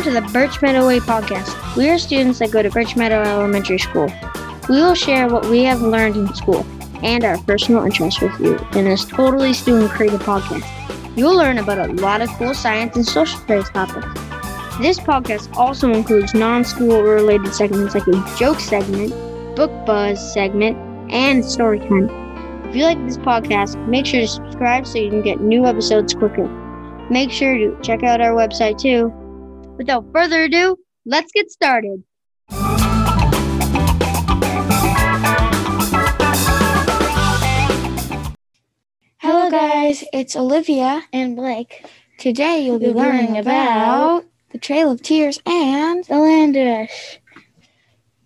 Welcome to the Birch Meadow Way podcast. We are students that go to Birch Meadow Elementary School. We will share what we have learned in school and our personal interests with you in this totally student created podcast. You will learn about a lot of cool science and social studies topics. This podcast also includes non school related segments like a joke segment, book buzz segment, and story time. If you like this podcast, make sure to subscribe so you can get new episodes quicker. Make sure to check out our website too without further ado, let's get started. Hello, guys, it's Olivia. And Blake, Today you'll be You'll be learning learning about the Trail of Tears and the land rush.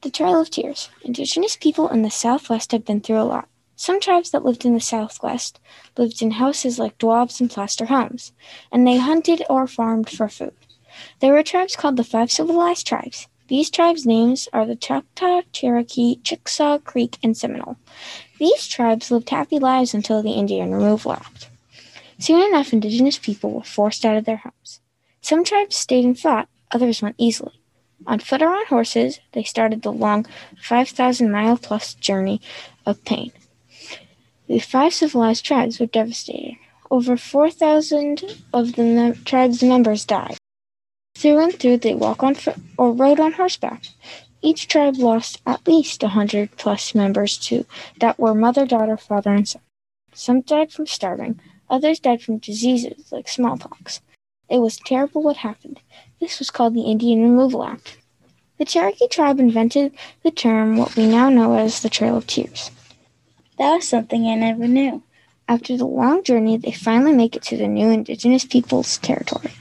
the Trail of Tears. Indigenous people in the Southwest have been through a lot. Some tribes that lived in the Southwest lived in houses like dwabs and plaster homes, and they hunted or farmed for food. There were tribes called the Five Civilized Tribes. These tribes' names are the Choctaw, Cherokee, Chickasaw, Creek, and Seminole. These tribes lived happy lives until the Indian removal act. Soon enough, indigenous people were forced out of their homes. Some tribes stayed and fought, others went easily. On foot or on horses, they started the long 5,000 mile plus journey of pain. The five civilized tribes were devastated. Over 4,000 of the tribe's members died. Through and through, they walk on foot or rode on horseback. Each tribe lost at least a hundred plus members too, that were mother, daughter, father, and son. Some died from starving, others died from diseases like smallpox. It was terrible what happened. This was called the Indian Removal Act. The Cherokee tribe invented the term what we now know as the Trail of Tears. That was something I never knew. After the long journey, they finally make it to the new indigenous peoples' territory.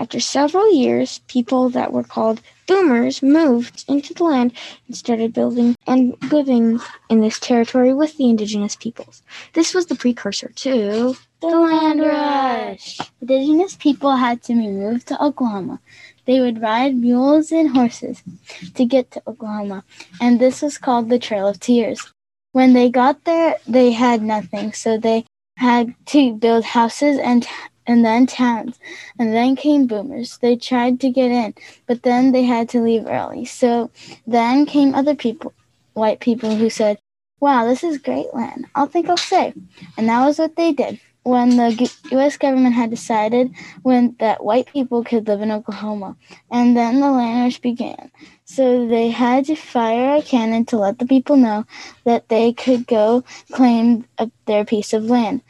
After several years, people that were called boomers moved into the land and started building and living in this territory with the indigenous peoples. This was the precursor to The land rush. Indigenous people had to be moved to Oklahoma. They would ride mules and horses to get to Oklahoma, and this was called the Trail of Tears. When they got there, they had nothing, so they had to build houses and and then towns, and then came boomers. They tried to get in, but then they had to leave early. So then came other people, white people, who said, "Wow, this is great land. I'll think I'll stay," and that was what they did when the U.S. government had decided when that white people could live in Oklahoma, and then the land rush began. So they had to fire a cannon to let the people know that they could go claim their piece of land.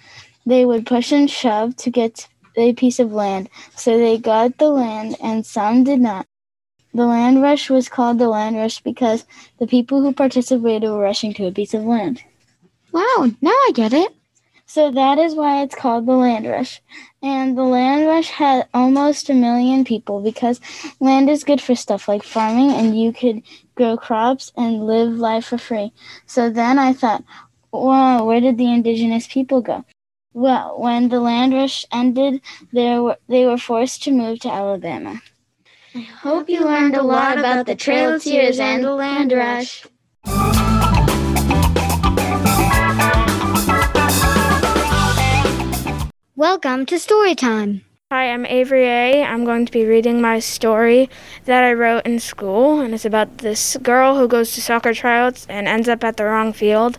They would push and shove to get a piece of land, so they got the land, and some did not. The land rush was called the land rush because the people who participated were rushing to a piece of land. Wow, now I get it. So that is why it's called the land rush. And the land rush had almost a million people because land is good for stuff like farming and you could grow crops and live life for free. So then I thought, wow, where did the indigenous people go? Well, when the land rush ended, they were, they were forced to move to Alabama. I hope you learned a lot about the Trail of Tears and the land rush. Welcome to story time. Hi, I'm Avery A. I'm going to be reading my story that I wrote in school, and it's about this girl who goes to soccer tryouts and ends up at the wrong field.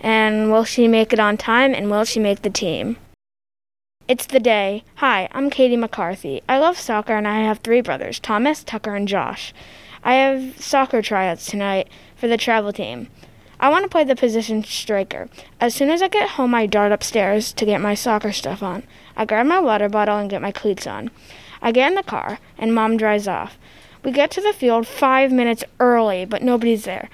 And will she make it on time, and will she make the team? It's the day. Hi, I'm Katie McCarthy. I love soccer, and I have three brothers Thomas, Tucker, and Josh. I have soccer tryouts tonight for the travel team. I want to play the position striker. As soon as I get home, I dart upstairs to get my soccer stuff on. I grab my water bottle and get my cleats on. I get in the car, and Mom drives off. We get to the field five minutes early, but nobody's there.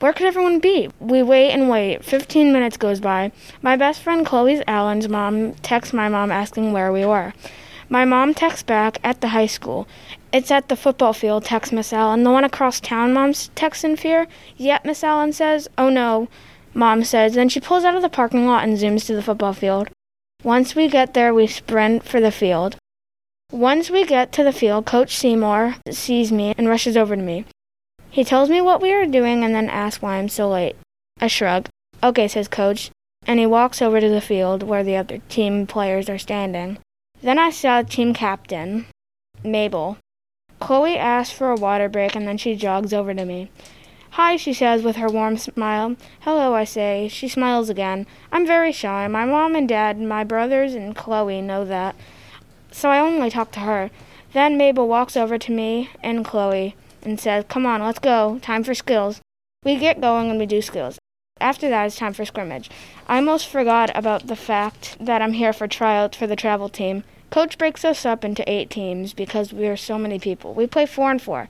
Where could everyone be? We wait and wait. Fifteen minutes goes by. My best friend Chloe's Allen's mom texts my mom asking where we were. My mom texts back at the high school. It's at the football field, texts Miss Allen. The one across town, Mom texts in fear. Yep, Miss Allen says. Oh no, Mom says. Then she pulls out of the parking lot and zooms to the football field. Once we get there, we sprint for the field. Once we get to the field, Coach Seymour sees me and rushes over to me. He tells me what we are doing and then asks why I'm so late. I shrug. Okay, says Coach, and he walks over to the field where the other team players are standing. Then I saw team captain, Mabel. Chloe asks for a water break and then she jogs over to me. Hi, she says with her warm smile. Hello, I say. She smiles again. I'm very shy. My mom and dad, my brothers, and Chloe know that. So I only talk to her. Then Mabel walks over to me and Chloe and says, Come on, let's go. Time for skills. We get going and we do skills. After that, it's time for scrimmage. I almost forgot about the fact that I'm here for tryouts for the travel team. Coach breaks us up into eight teams because we are so many people. We play four and four.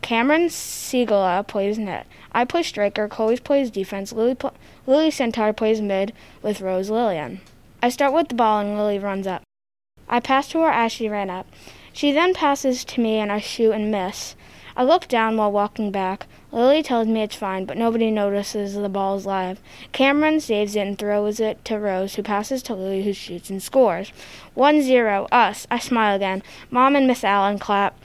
Cameron Siegela plays net. I play striker. Chloe plays defense. Lily, pl- Lily Centaur plays mid with Rose Lillian. I start with the ball and Lily runs up. I pass to her as she ran up. She then passes to me and I shoot and miss. I look down while walking back. Lily tells me it's fine, but nobody notices the ball is live. Cameron saves it and throws it to Rose, who passes to Lily, who shoots and scores. 1 0, us. I smile again. Mom and Miss Allen clap.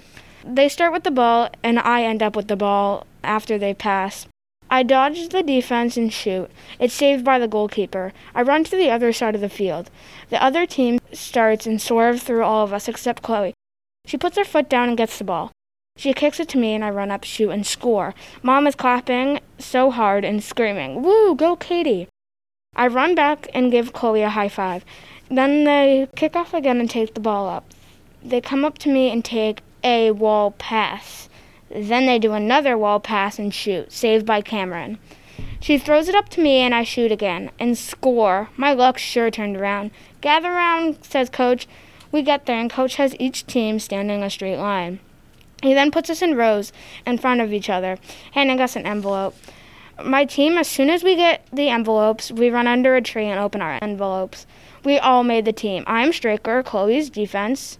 They start with the ball, and I end up with the ball after they pass. I dodge the defense and shoot. It's saved by the goalkeeper. I run to the other side of the field. The other team starts and swerves through all of us except Chloe. She puts her foot down and gets the ball. She kicks it to me, and I run up, shoot, and score. Mom is clapping so hard and screaming, Woo, go Katie! I run back and give Chloe a high five. Then they kick off again and take the ball up. They come up to me and take a wall pass. Then they do another wall pass and shoot, saved by Cameron. She throws it up to me and I shoot again and score. My luck sure turned around. Gather round, says coach. We get there and coach has each team standing a straight line. He then puts us in rows in front of each other, handing us an envelope. My team, as soon as we get the envelopes, we run under a tree and open our envelopes. We all made the team. I'm striker, Chloe's defense,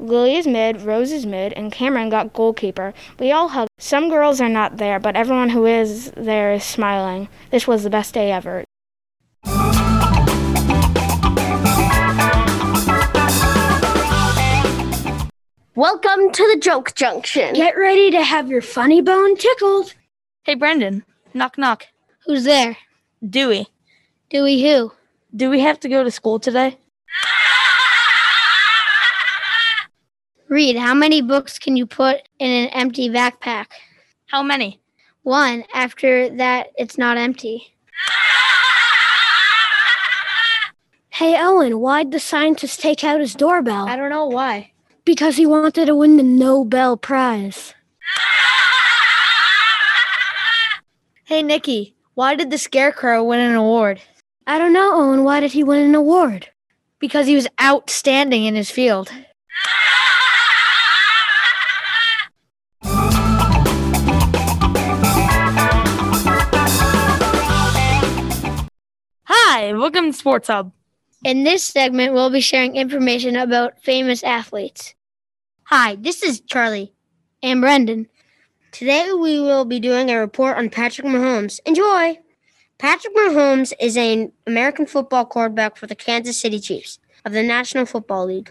Lily is mid, Rose is mid, and Cameron got goalkeeper. We all hug. Some girls are not there, but everyone who is there is smiling. This was the best day ever. Welcome to the Joke Junction. Get ready to have your funny bone tickled. Hey, Brendan. Knock, knock. Who's there? Dewey. Dewey who? Do we have to go to school today? Read, how many books can you put in an empty backpack? How many? One. After that, it's not empty. Hey, Owen, why'd the scientist take out his doorbell? I don't know why. Because he wanted to win the Nobel Prize. Hey, Nikki. Why did the Scarecrow win an award? I don't know, Owen. Why did he win an award? Because he was outstanding in his field. Hi, welcome to Sports Hub. In this segment, we'll be sharing information about famous athletes. Hi, this is Charlie. And Brendan. Today we will be doing a report on Patrick Mahomes. Enjoy! Patrick Mahomes is an American football quarterback for the Kansas City Chiefs of the National Football League.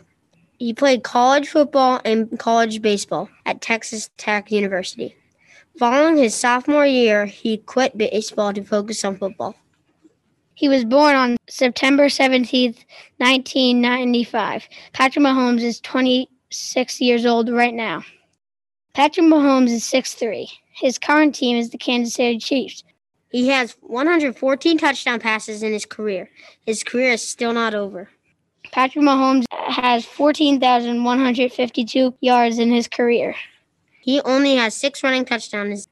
He played college football and college baseball at Texas Tech University. Following his sophomore year, he quit baseball to focus on football. He was born on September 17th, 1995. Patrick Mahomes is 26 years old right now. Patrick Mahomes is 6'3. His current team is the Kansas City Chiefs. He has 114 touchdown passes in his career. His career is still not over. Patrick Mahomes has 14,152 yards in his career. He only has six running touchdowns.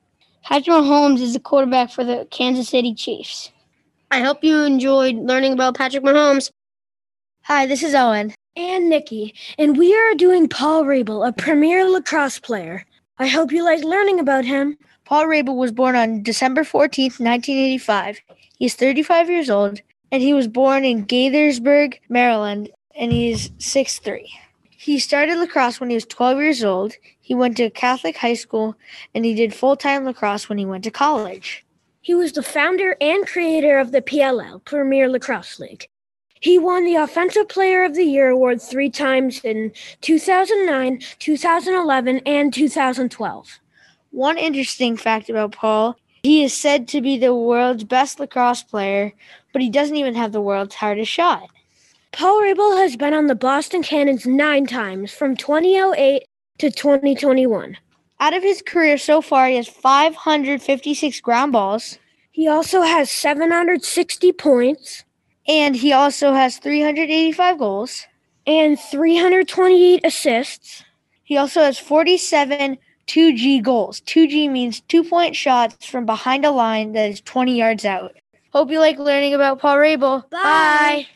Patrick Mahomes is the quarterback for the Kansas City Chiefs. I hope you enjoyed learning about Patrick Mahomes. Hi, this is Owen. And Nikki, and we are doing Paul Rabil, a premier lacrosse player. I hope you like learning about him. Paul Rabil was born on December 14th, 1985. He's 35 years old, and he was born in Gaithersburg, Maryland, and he's 6'3. He started lacrosse when he was 12 years old. He went to Catholic high school, and he did full time lacrosse when he went to college. He was the founder and creator of the PLL, Premier Lacrosse League. He won the Offensive Player of the Year award three times in 2009, 2011, and 2012. One interesting fact about Paul he is said to be the world's best lacrosse player, but he doesn't even have the world's hardest shot. Paul Rabil has been on the Boston Cannons nine times from 2008 to 2021. Out of his career so far, he has 556 ground balls, He also has 760 points and he also has 385 goals. and 328 assists. He also has 47 2G goals. 2G means two point shots from behind a line that is 20 yards out. Hope you like learning about Paul Rabil. Bye.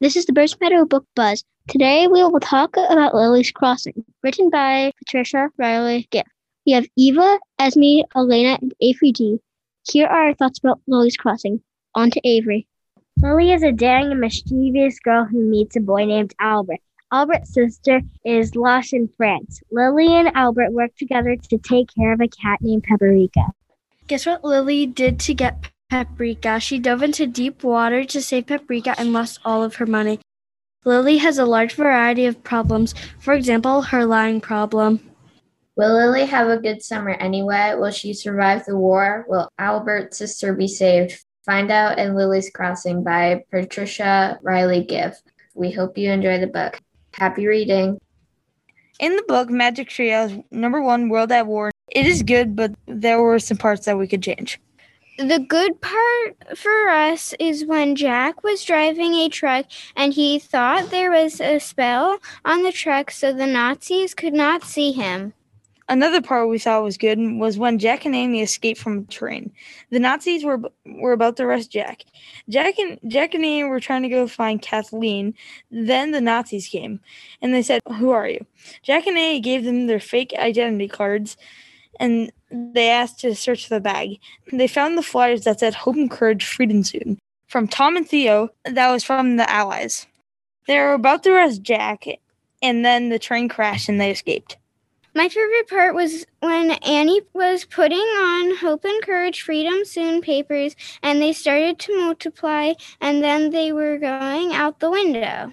This is the Birch Meadow Book Buzz. Today we will talk about Lily's Crossing, written by Patricia Reilly Giff. We have Eva, Esme, Elena, and Avery G. Here are our thoughts about Lily's Crossing. On to Avery. Lily is a daring and mischievous girl who meets a boy named Albert. Albert's sister is lost in France. Lily and Albert work together to take care of a cat named Paprika. Guess what Lily did to get Paprika? She dove into deep water to save Paprika and lost all of her money. Lily has a large variety of problems. For example, her lying problem. Will Lily have a good summer anyway? Will she survive the war? Will Albert's sister be saved? Find out in Lily's Crossing by Patricia Reilly Giff. We hope you enjoy the book. Happy reading. In the book, Magic Tree House, number one, World at War, it is good, but there were some parts that we could change. The good part for us is when Jack was driving a truck and he thought there was a spell on the truck so the Nazis could not see him. Another part we thought was good was when Jack and Annie escaped from a train. The Nazis were were about to arrest Jack. Jack and Jack and Annie were trying to go find Kathleen. Then the Nazis came, and they said, "Who are you?" Jack and Annie gave them their fake identity cards, and they asked to search the bag. They found the flyers that said "Hope and Courage, Freedom Soon" from Tom and Theo. That was from the Allies. They were about to arrest Jack, and then the train crashed and they escaped. My favorite part was when Annie was putting on Hope and Courage Freedom Soon papers and they started to multiply and then they were going out the window.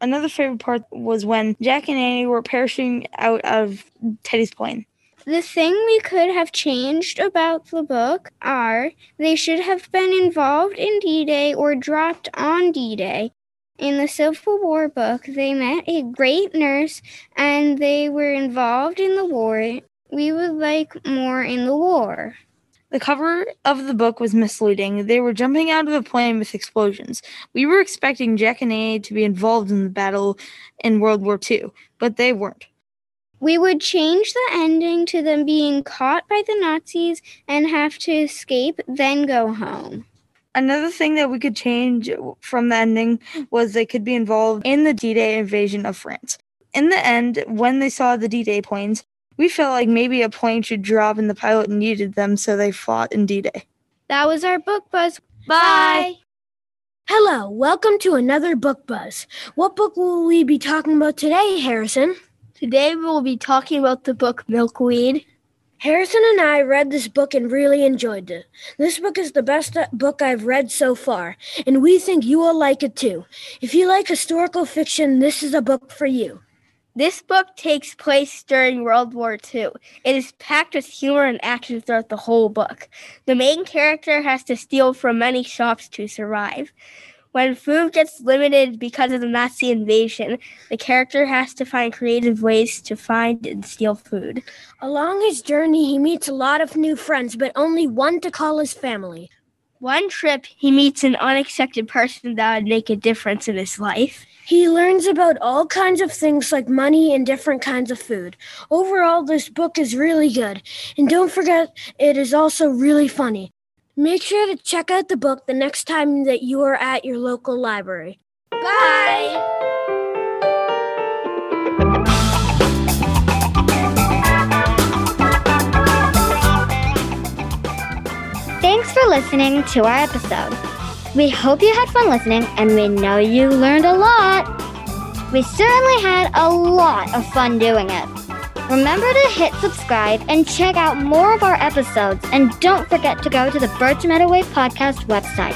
Another favorite part was when Jack and Annie were parachuting out of Teddy's plane. The thing we could have changed about the book are they should have been involved in D Day or dropped on D Day. In the Civil War book, they met a great nurse and they were involved in the war. We would like more in the war. The cover of the book was misleading. They were jumping out of a plane with explosions. We were expecting Jack and Annie to be involved in the battle in World War II, but they weren't. We would change the ending to them being caught by the Nazis and have to escape, then go home. Another thing that we could change from the ending was they could be involved in the D Day invasion of France. In the end, when they saw the D Day planes, we felt like maybe a plane should drop and the pilot needed them, so they fought in D Day. That was our book buzz. Bye. Hello, welcome to another book buzz. What book will we be talking about today, Harrison? Today we will be talking about the book Milkweed. Harrison and I read this book and really enjoyed it. This book is the best uh, book I've read so far, and we think you will like it too. If you like historical fiction, this is a book for you. This book takes place during World War II. It is packed with humor and action throughout the whole book. The main character has to steal from many shops to survive. When food gets limited because of the Nazi invasion, the character has to find creative ways to find and steal food. Along his journey, he meets a lot of new friends, but only one to call his family. One trip, he meets an unexpected person that would make a difference in his life. He learns about all kinds of things like money and different kinds of food. Overall, this book is really good. And don't forget, it is also really funny. Make sure to check out the book the next time that you are at your local library. Bye. Thanks for listening to our episode. We hope you had fun listening and we know you learned a lot. We certainly had a lot of fun doing it. Remember to hit subscribe and check out more of our episodes and don't forget to go to the Birch Meadow Way podcast website.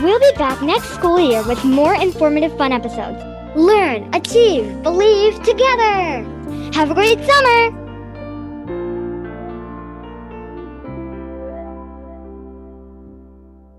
We'll be back next school year with more informative fun episodes. Learn, achieve, believe together. Have a great summer!